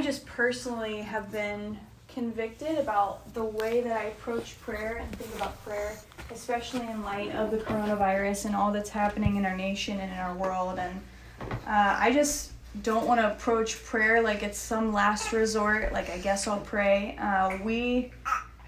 I just personally have been convicted about the way that I approach prayer and think about prayer, especially in light of the coronavirus and all that's happening in our nation and in our world. And uh, I just don't want to approach prayer like it's some last resort, like I guess I'll pray. Uh, we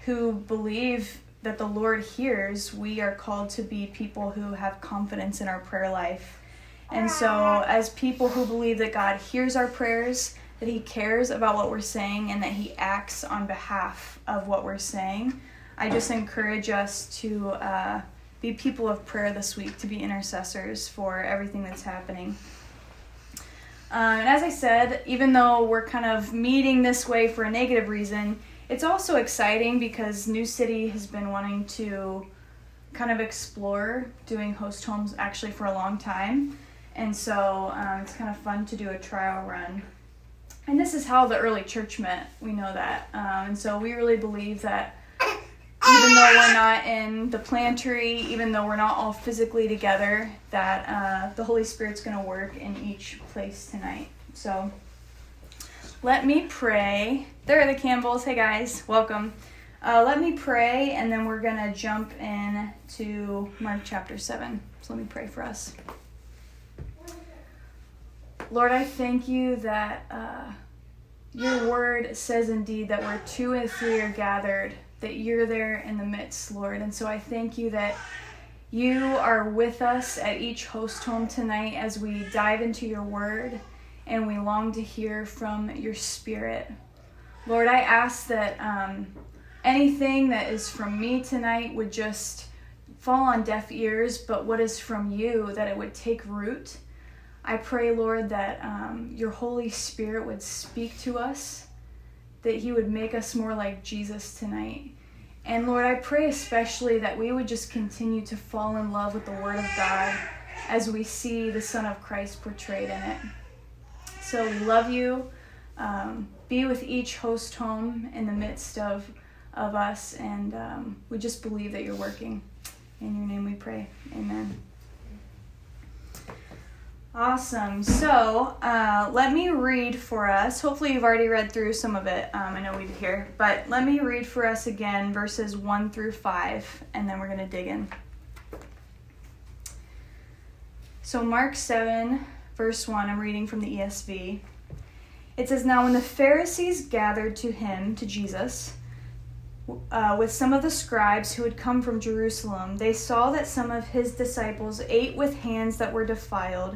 who believe that the Lord hears, we are called to be people who have confidence in our prayer life. And so, as people who believe that God hears our prayers, that He cares about what we're saying, and that He acts on behalf of what we're saying, I just encourage us to uh, be people of prayer this week, to be intercessors for everything that's happening. Uh, and as I said, even though we're kind of meeting this way for a negative reason, it's also exciting because New City has been wanting to kind of explore doing host homes actually for a long time. And so um, it's kind of fun to do a trial run. And this is how the early church met. We know that. Um, and so we really believe that even though we're not in the plantery, even though we're not all physically together, that uh, the Holy Spirit's going to work in each place tonight. So let me pray. There are the Campbells. Hey guys, welcome. Uh, let me pray, and then we're going to jump in to Mark chapter 7. So let me pray for us. Lord, I thank you that uh, your word says indeed that where two and three are gathered, that you're there in the midst, Lord. And so I thank you that you are with us at each host home tonight as we dive into your word and we long to hear from your spirit. Lord, I ask that um, anything that is from me tonight would just fall on deaf ears, but what is from you, that it would take root I pray, Lord, that um, your Holy Spirit would speak to us, that He would make us more like Jesus tonight. And Lord, I pray especially that we would just continue to fall in love with the Word of God as we see the Son of Christ portrayed in it. So we love you. Um, be with each host home in the midst of, of us, and um, we just believe that you're working. In your name we pray. Amen. Awesome. So uh, let me read for us. Hopefully, you've already read through some of it. Um, I know we did here, but let me read for us again verses 1 through 5, and then we're going to dig in. So, Mark 7, verse 1, I'm reading from the ESV. It says, Now when the Pharisees gathered to him, to Jesus, uh, with some of the scribes who had come from Jerusalem, they saw that some of his disciples ate with hands that were defiled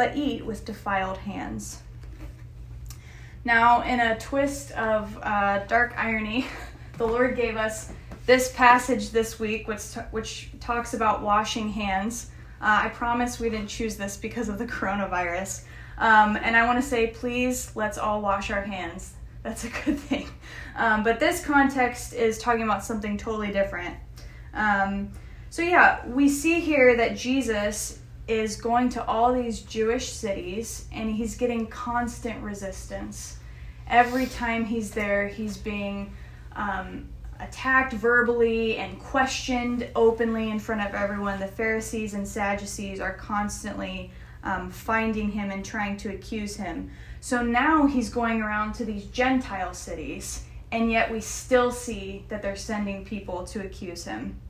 But eat with defiled hands. Now, in a twist of uh, dark irony, the Lord gave us this passage this week, which, t- which talks about washing hands. Uh, I promise we didn't choose this because of the coronavirus. Um, and I want to say, please, let's all wash our hands. That's a good thing. Um, but this context is talking about something totally different. Um, so, yeah, we see here that Jesus is going to all these Jewish cities and he's getting constant resistance. Every time he's there, he's being um, attacked verbally and questioned openly in front of everyone. The Pharisees and Sadducees are constantly um, finding him and trying to accuse him. So now he's going around to these Gentile cities, and yet we still see that they're sending people to accuse him.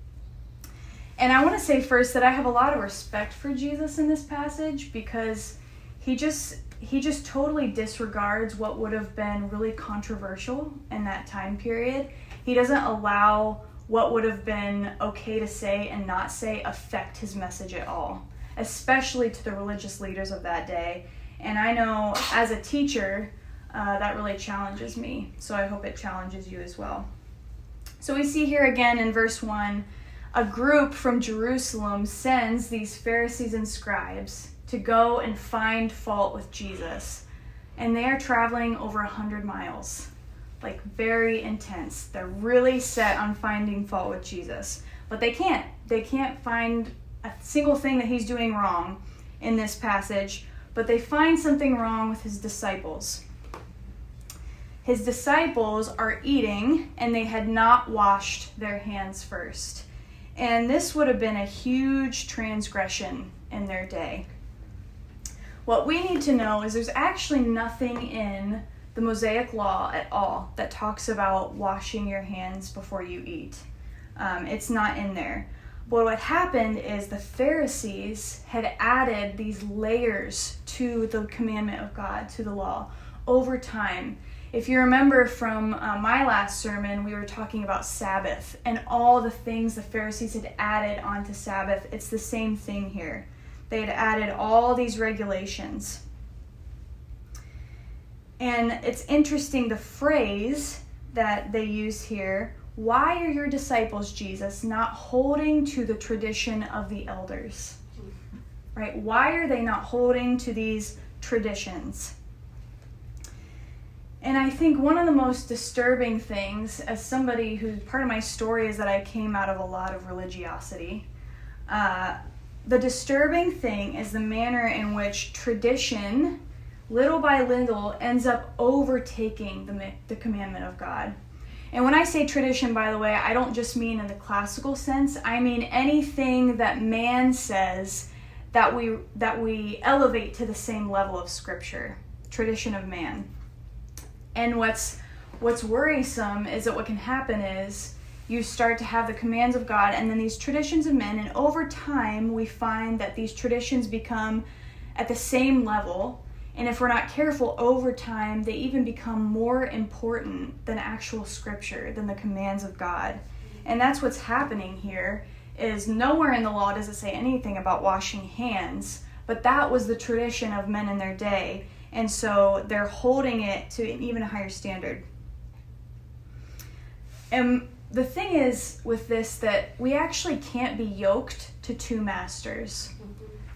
And I want to say first that I have a lot of respect for Jesus in this passage because he just he just totally disregards what would have been really controversial in that time period. He doesn't allow what would have been okay to say and not say affect his message at all, especially to the religious leaders of that day. And I know as a teacher, uh, that really challenges me. So I hope it challenges you as well. So we see here again in verse 1 a group from Jerusalem sends these Pharisees and scribes to go and find fault with Jesus. and they are traveling over 100 miles. Like, very intense. They're really set on finding fault with Jesus. But they can't. They can't find a single thing that he's doing wrong in this passage, but they find something wrong with his disciples. His disciples are eating, and they had not washed their hands first. And this would have been a huge transgression in their day. What we need to know is there's actually nothing in the Mosaic Law at all that talks about washing your hands before you eat. Um, it's not in there. But what happened is the Pharisees had added these layers to the commandment of God, to the law, over time. If you remember from uh, my last sermon, we were talking about Sabbath and all the things the Pharisees had added onto Sabbath. It's the same thing here. They had added all these regulations. And it's interesting the phrase that they use here why are your disciples, Jesus, not holding to the tradition of the elders? Right? Why are they not holding to these traditions? And I think one of the most disturbing things, as somebody who part of my story is that I came out of a lot of religiosity. Uh, the disturbing thing is the manner in which tradition, little by little, ends up overtaking the, the commandment of God. And when I say tradition, by the way, I don't just mean in the classical sense. I mean anything that man says that we that we elevate to the same level of scripture, tradition of man. And what's what's worrisome is that what can happen is you start to have the commands of God and then these traditions of men and over time we find that these traditions become at the same level and if we're not careful over time, they even become more important than actual scripture, than the commands of God. And that's what's happening here is nowhere in the law does it say anything about washing hands, but that was the tradition of men in their day. And so they're holding it to an even higher standard. And the thing is with this that we actually can't be yoked to two masters.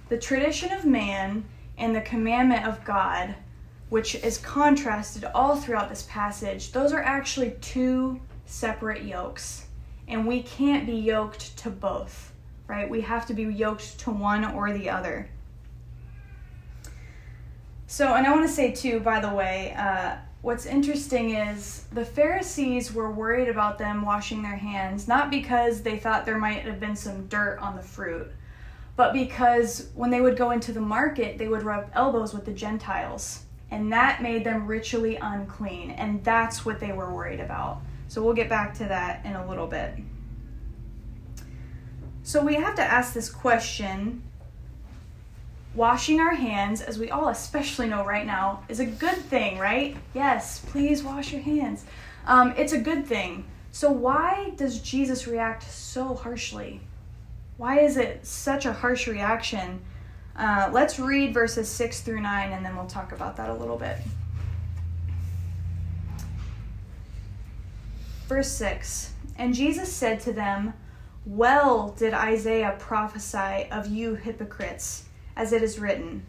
The tradition of man and the commandment of God, which is contrasted all throughout this passage, those are actually two separate yokes. And we can't be yoked to both, right? We have to be yoked to one or the other. So, and I want to say too, by the way, uh, what's interesting is the Pharisees were worried about them washing their hands, not because they thought there might have been some dirt on the fruit but because when they would go into the market, they would rub elbows with the Gentiles. And that made them ritually unclean. And that's what they were worried about. So we'll get back to that in a little bit. So we have to ask this question washing our hands, as we all especially know right now, is a good thing, right? Yes, please wash your hands. Um, it's a good thing. So why does Jesus react so harshly? Why is it such a harsh reaction? Uh, let's read verses 6 through 9 and then we'll talk about that a little bit. Verse 6 And Jesus said to them, Well did Isaiah prophesy of you hypocrites, as it is written.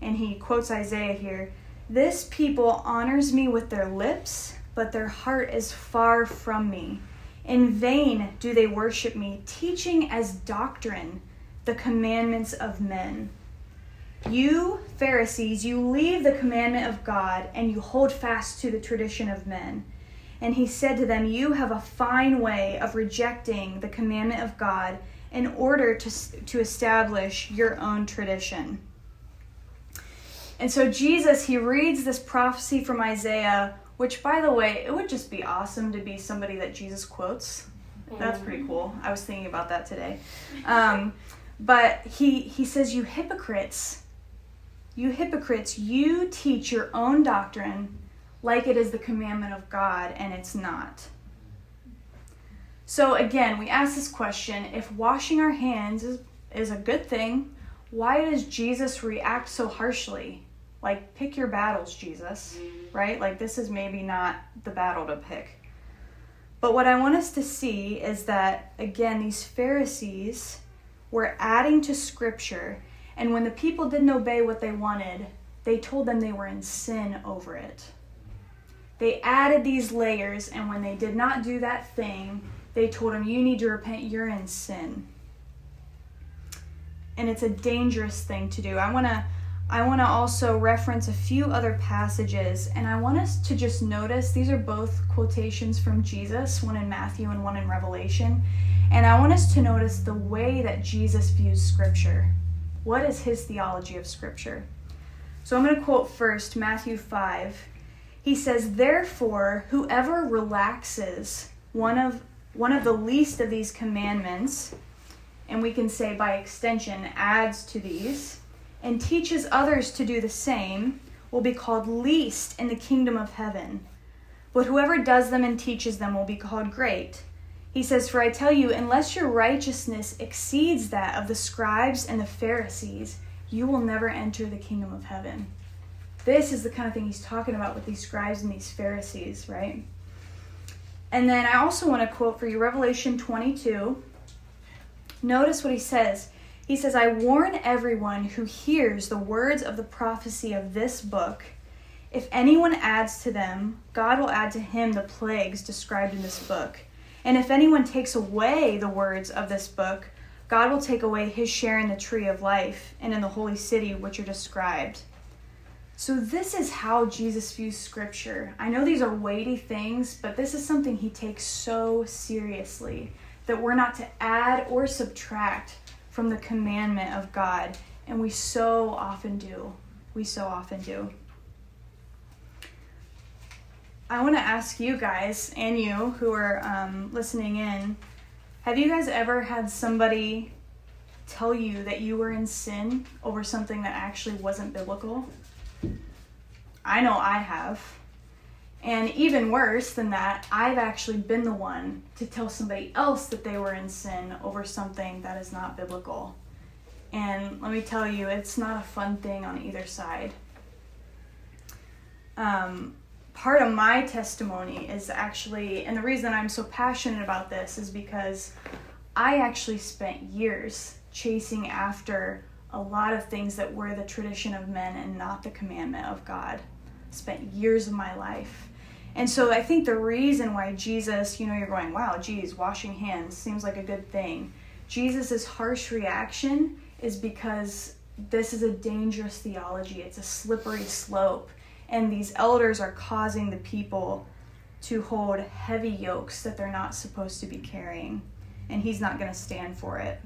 And he quotes Isaiah here This people honors me with their lips, but their heart is far from me. In vain do they worship me, teaching as doctrine the commandments of men. You, Pharisees, you leave the commandment of God and you hold fast to the tradition of men. And he said to them, You have a fine way of rejecting the commandment of God in order to, to establish your own tradition. And so Jesus, he reads this prophecy from Isaiah which, by the way, it would just be awesome to be somebody that Jesus quotes. That's pretty cool. I was thinking about that today. Um, but he he says, "You hypocrites, you hypocrites, you teach your own doctrine like it is the commandment of God, and it's not." So again, we ask this question: If washing our hands is is a good thing, why does Jesus react so harshly? Like, pick your battles, Jesus, right? Like, this is maybe not the battle to pick. But what I want us to see is that, again, these Pharisees were adding to Scripture, and when the people didn't obey what they wanted, they told them they were in sin over it. They added these layers, and when they did not do that thing, they told him, You need to repent, you're in sin. And it's a dangerous thing to do. I want to. I want to also reference a few other passages, and I want us to just notice these are both quotations from Jesus, one in Matthew and one in Revelation. And I want us to notice the way that Jesus views Scripture. What is his theology of Scripture? So I'm going to quote first Matthew 5. He says, Therefore, whoever relaxes one of, one of the least of these commandments, and we can say by extension adds to these, and teaches others to do the same, will be called least in the kingdom of heaven. But whoever does them and teaches them will be called great. He says, For I tell you, unless your righteousness exceeds that of the scribes and the Pharisees, you will never enter the kingdom of heaven. This is the kind of thing he's talking about with these scribes and these Pharisees, right? And then I also want to quote for you Revelation 22. Notice what he says. He says, I warn everyone who hears the words of the prophecy of this book. If anyone adds to them, God will add to him the plagues described in this book. And if anyone takes away the words of this book, God will take away his share in the tree of life and in the holy city which are described. So, this is how Jesus views Scripture. I know these are weighty things, but this is something he takes so seriously that we're not to add or subtract from the commandment of God. And we so often do. We so often do. I want to ask you guys and you who are um, listening in have you guys ever had somebody tell you that you were in sin over something that actually wasn't biblical? I know I have. And even worse than that, I've actually been the one to tell somebody else that they were in sin over something that is not biblical. And let me tell you, it's not a fun thing on either side. Um, part of my testimony is actually, and the reason I'm so passionate about this is because I actually spent years chasing after a lot of things that were the tradition of men and not the commandment of God. Spent years of my life. And so I think the reason why Jesus, you know, you're going, wow, geez, washing hands seems like a good thing. Jesus' harsh reaction is because this is a dangerous theology, it's a slippery slope and these elders are causing the people to hold heavy yokes that they're not supposed to be carrying and he's not going to stand for it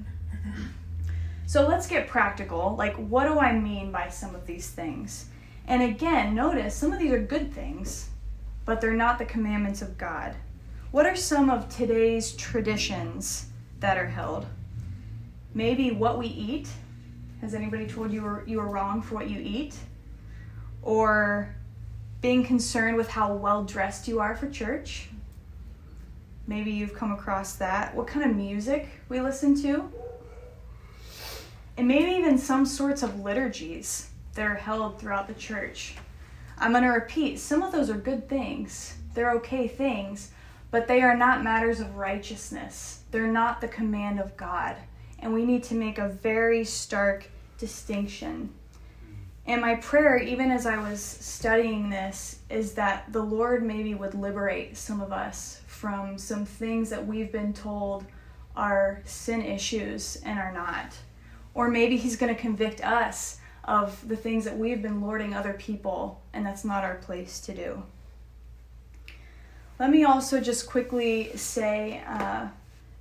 so let's get practical like what do i mean by some of these things and again notice some of these are good things but they're not the commandments of god what are some of today's traditions that are held maybe what we eat has anybody told you were, you were wrong for what you eat or being concerned with how well dressed you are for church. Maybe you've come across that. What kind of music we listen to. And maybe even some sorts of liturgies that are held throughout the church. I'm going to repeat some of those are good things, they're okay things, but they are not matters of righteousness. They're not the command of God. And we need to make a very stark distinction. And my prayer, even as I was studying this, is that the Lord maybe would liberate some of us from some things that we've been told are sin issues and are not. Or maybe He's going to convict us of the things that we've been lording other people, and that's not our place to do. Let me also just quickly say uh,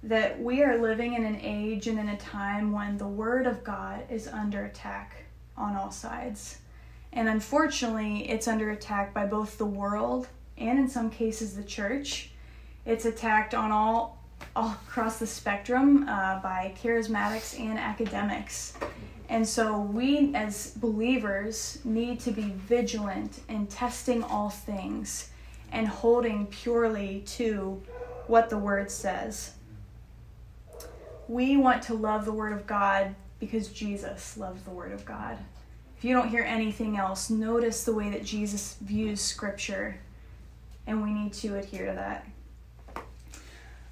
that we are living in an age and in a time when the Word of God is under attack on all sides. And unfortunately, it's under attack by both the world and in some cases the church. It's attacked on all all across the spectrum uh, by charismatics and academics. And so we as believers need to be vigilant in testing all things and holding purely to what the word says. We want to love the word of God because Jesus loves the Word of God. If you don't hear anything else, notice the way that Jesus views Scripture, and we need to adhere to that.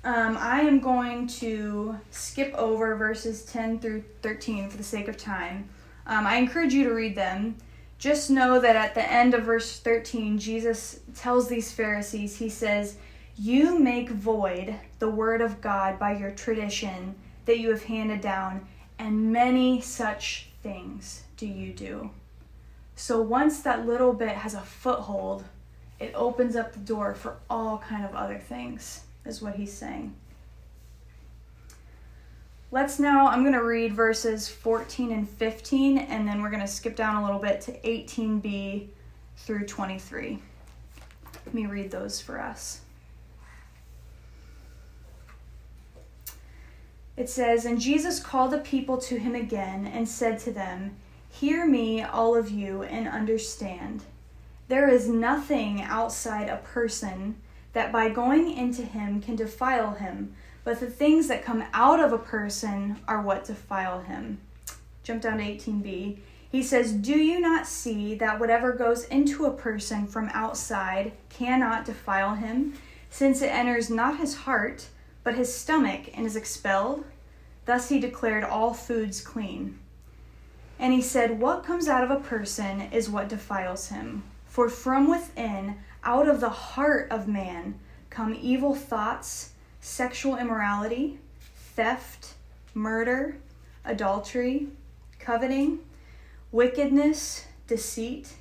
Um, I am going to skip over verses 10 through 13 for the sake of time. Um, I encourage you to read them. just know that at the end of verse 13, Jesus tells these Pharisees, He says, You make void the word of God by your tradition that you have handed down, and many such things do you do. So once that little bit has a foothold, it opens up the door for all kind of other things, is what he's saying. Let's now, I'm going to read verses 14 and 15, and then we're going to skip down a little bit to 18b through 23. Let me read those for us. It says, And Jesus called the people to him again and said to them, Hear me, all of you, and understand. There is nothing outside a person that by going into him can defile him but the things that come out of a person are what defile him. Jump down to 18b. He says, Do you not see that whatever goes into a person from outside cannot defile him, since it enters not his heart, but his stomach, and is expelled? Thus he declared all foods clean. And he said, What comes out of a person is what defiles him. For from within, out of the heart of man, come evil thoughts sexual immorality, theft, murder, adultery, coveting, wickedness, deceit,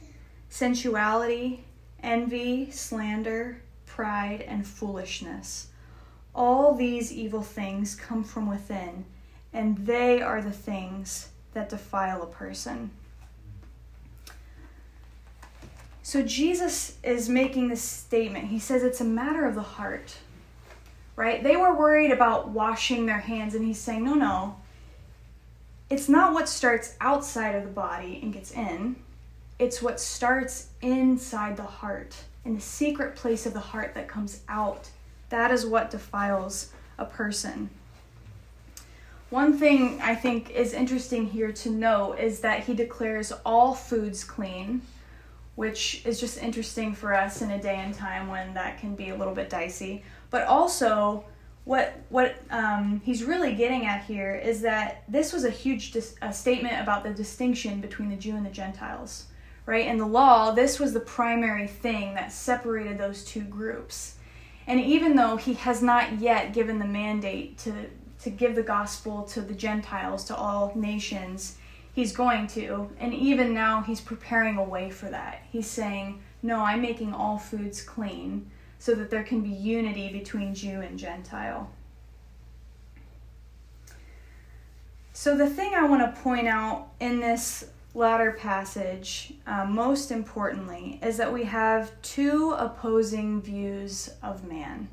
sensuality, envy, slander, pride, and foolishness. All these evil things come from within, and they are the things that defile a person. So Jesus is making this statement. He says it's a matter of the heart right? They were worried about washing their hands, and he's saying, no, no. It's not what starts outside of the body and gets in, it's what starts inside the heart, in the secret place of the heart that comes out. That is what defiles a person. One thing I think is interesting here to note is that he declares all foods clean, which is just interesting for us in a day and time when that can be a little bit dicey. But also, what what um, he's really getting at here is that this was a huge dis- a statement about the distinction between the Jew and the Gentiles, right? In the law, this was the primary thing that separated those two groups. And even though he has not yet given the mandate to to give the gospel to the Gentiles, to all nations, he's going to. And even now, he's preparing a way for that. He's saying, No, I'm making all foods clean so that there can be unity between Jew and Gentile. So, the thing I want to point out in this latter passage, uh, most importantly, is that we have two opposing views of man.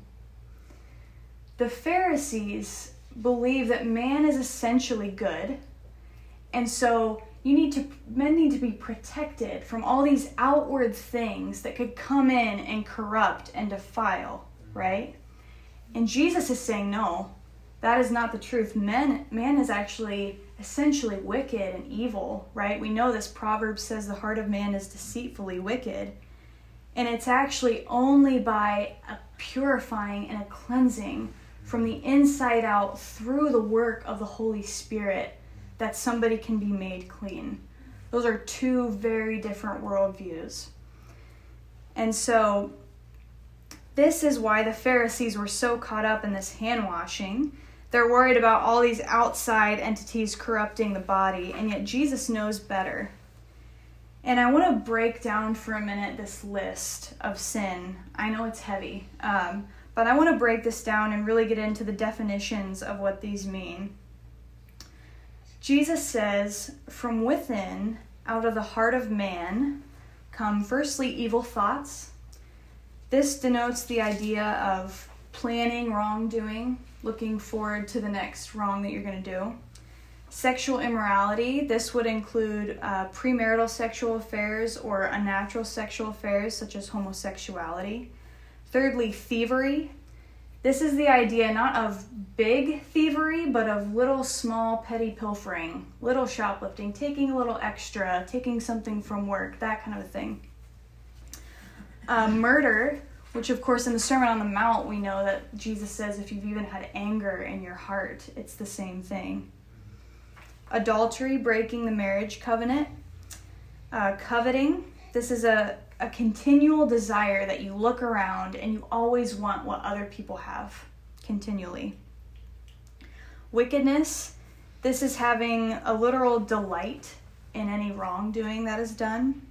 The Pharisees believe that man is essentially good, and so you need to men need to be protected from all these outward things that could come in and corrupt and defile right? And jesus is saying no that is not the truth. Men man is actually essentially wicked and evil right? We know this proverb says the heart of man is deceitfully wicked. And it's actually only by a purifying and a cleansing from the inside out through the work of the holy spirit that somebody can be made clean. Those are two very different worldviews. And so, this is why the Pharisees were so caught up in this hand washing. They're worried about all these outside entities corrupting the body, and yet Jesus knows better. And I want to break down for a minute this list of sin. I know it's heavy, um, but I want to break this down and really get into the definitions of what these mean. Jesus says, From within, out of the heart of man, come firstly evil thoughts. This denotes the idea of planning wrongdoing, looking forward to the next wrong that you're going to do. Sexual immorality, this would include uh, premarital sexual affairs or unnatural sexual affairs such as homosexuality. Thirdly, thievery, this is the idea not of big thievery, but of little small petty pilfering, little shoplifting, taking a little extra, taking something from work, that kind of a thing. Uh, murder, which of course in the Sermon on the Mount we know that Jesus says if you've even had anger in your heart, it's the same thing. Adultery, breaking the marriage covenant. Uh, coveting, this is a, a continual desire that you look around and you always want what other people have continually. Wickedness, this is having a literal delight in any wrongdoing that is done.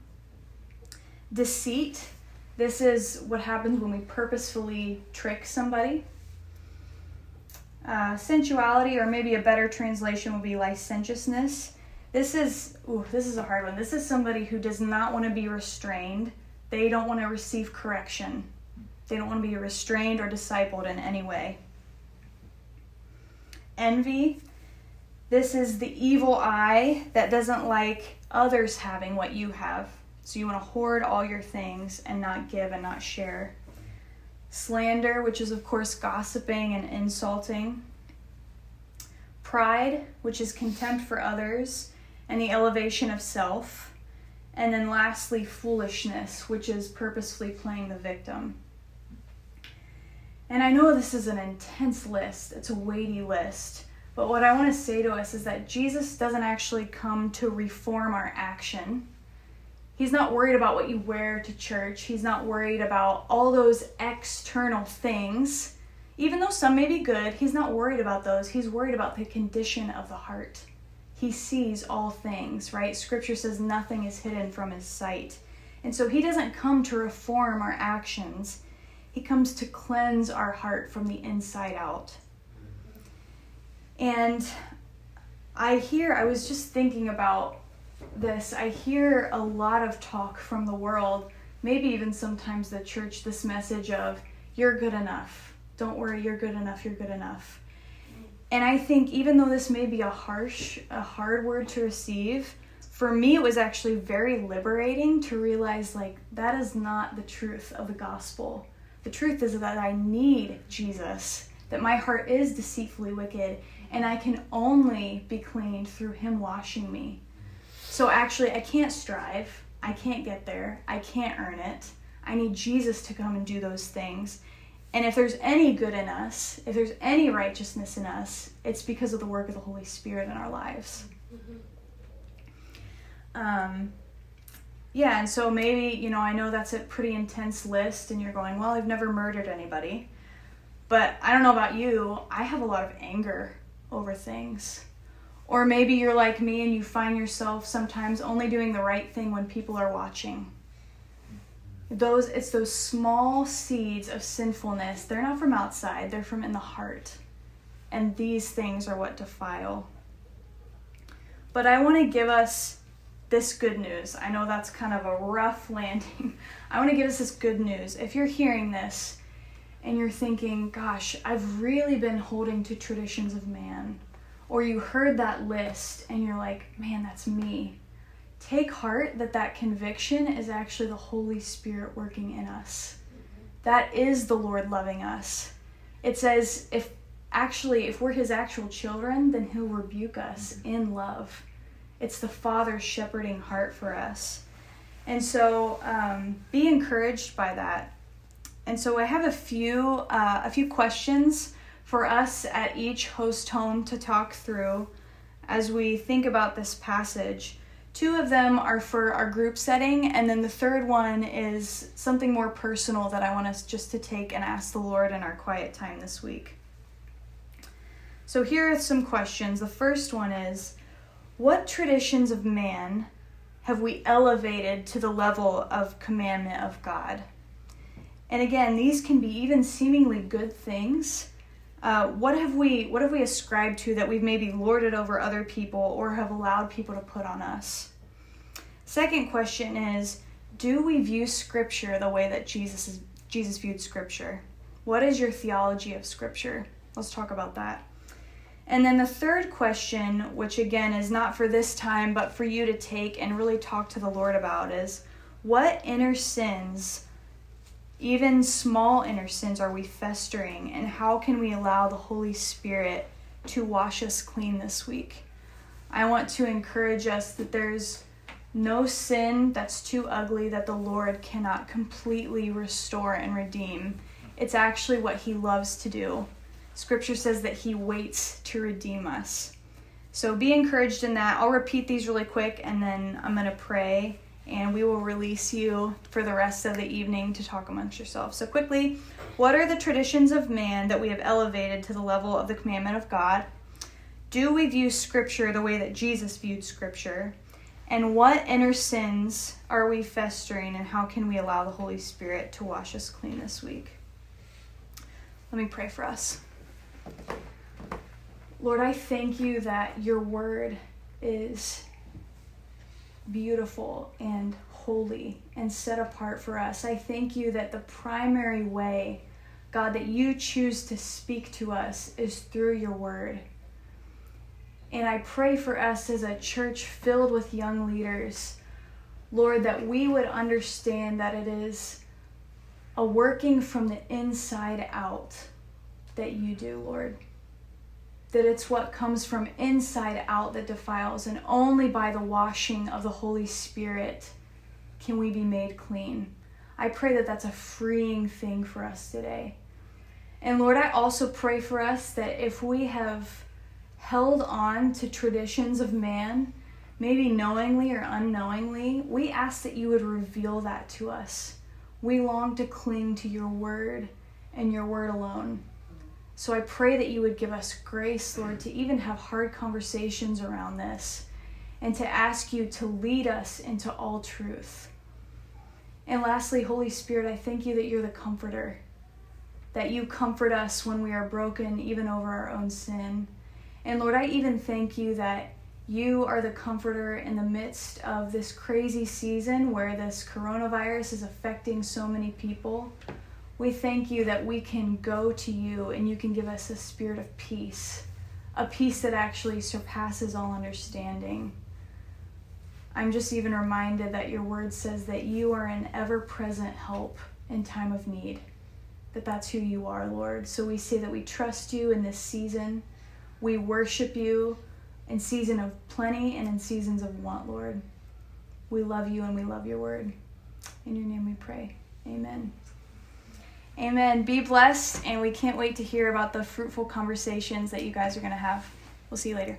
Deceit, this is what happens when we purposefully trick somebody. Uh, sensuality, or maybe a better translation would be licentiousness. This is, ooh, this is a hard one. This is somebody who does not want to be restrained. They don't want to receive correction. They don't want to be restrained or discipled in any way. Envy, this is the evil eye that doesn't like others having what you have. So you want to hoard all your things and not give and not share. Slander, which is, of course, gossiping and insulting. Pride, which is contempt for others and the elevation of self. And then lastly, foolishness, which is purposefully playing the victim. And I know this is an intense list, it's a weighty list. But what I want to say to us is that Jesus doesn't actually come to reform our action. He's not worried about what you wear to church. He's not worried about all those external things. Even though some may be good, he's not worried about those. He's worried about the condition of the heart. He sees all things, right? Scripture says nothing is hidden from his sight. And so he doesn't come to reform our actions, he comes to cleanse our heart from the inside out. And I hear, I was just thinking about this, I hear a lot of talk from the world, maybe even sometimes the church, this message of, you're good enough. Don't worry, you're good enough, you're good enough. And I think even though this may be a harsh, a hard word to receive, for me it was actually very liberating to realize like that is not the truth of the gospel. The truth is that I need Jesus, that my heart is deceitfully wicked, and I can only be cleaned through him washing me. So actually, I can't strive. I can't get there. I can't earn it. I need Jesus to come and do those things. And if there's any good in us, if there's any righteousness in us, it's because of the work of the Holy Spirit in our lives. Um, yeah, and so maybe, you know, I know that's a pretty intense list, and you're going, well, I've never murdered anybody. But I don't know about you, I have a lot of anger over things. Or maybe you're like me and you find yourself sometimes only doing the right thing when people are watching. Those it's those small seeds of sinfulness. They're not from outside, they're from in the heart. And these things are what defile. But I want to give us this good news. I know that's kind of a rough landing. I want to give us this good news. If you're hearing this and you're thinking, gosh, I've really been holding to traditions of man or you heard that list and you're like, man, that's me. Take heart that that conviction is actually the Holy Spirit working in us. That is the Lord loving us. It says, if actually, if we're His actual children, then He'll rebuke us in love. It's the Father's shepherding heart for us. And so um, be encouraged by that. And so I have a few uh, a few questions for us at each host home to talk through as we think about this passage. Two of them are for our group setting, and then the third one is something more personal that I want us just to take and ask the Lord in our quiet time this week. So, here are some questions. The first one is What traditions of man have we elevated to the level of commandment of God? And again, these can be even seemingly good things uh, what have we what have we ascribed to that we've maybe lorded over other people or have allowed people to put on us? Second question is do we view scripture the way that jesus is jesus viewed scripture? What is your theology of scripture? Let's talk about that. And then the third question which again is not for this time but for you to take and really talk to the lord about is what inner sins even small inner sins are we festering, and how can we allow the Holy Spirit to wash us clean this week? I want to encourage us that there's no sin that's too ugly that the Lord cannot completely restore and redeem. It's actually what He loves to do. Scripture says that He waits to redeem us. So be encouraged in that. I'll repeat these really quick and then I'm going to pray and we will release you for the rest of the evening to talk amongst yourselves. So, quickly, what are the traditions of man that we have elevated to the level of the commandment of God? Do we view Scripture the way that Jesus viewed Scripture? And what inner sins are we festering, and how can we allow the Holy Spirit to wash us clean this week? Let me pray for us. Lord, I thank you that your word is beautiful and holy and set apart for us. I thank you that the primary way, God, that you choose to speak to us is through your word. And I pray for us as a church filled with young leaders, Lord, that we would understand that it is a working from the inside out that you do, Lord. That it's what comes from inside out that defiles, and only by the washing of the Holy Spirit can we be made clean. I pray that that's a freeing thing for us today. And Lord, I also pray for us that if we have held on to traditions of man, maybe knowingly or unknowingly, we ask that you would reveal that to us. We long to cling to your word and your word alone. So I pray that you would give us grace, Lord, to even have hard conversations around this and to ask you to lead us into all truth. And lastly, Holy Spirit, I thank you that you're the comforter, that you comfort us when we are broken, even over our own sin. And Lord, I even thank you that you are the comforter in the midst of this crazy season where this coronavirus is affecting so many people. We thank you that we can go to you and you can give us a spirit of peace, a peace that actually surpasses all understanding. I'm just even reminded that your word says that you are an ever present help in time of need, that that's who you are, Lord. So we say that we trust you in this season. We worship you in season of plenty and in seasons of want, Lord. We love you and we love your word. In your name we pray. Amen. Amen. Be blessed, and we can't wait to hear about the fruitful conversations that you guys are going to have. We'll see you later.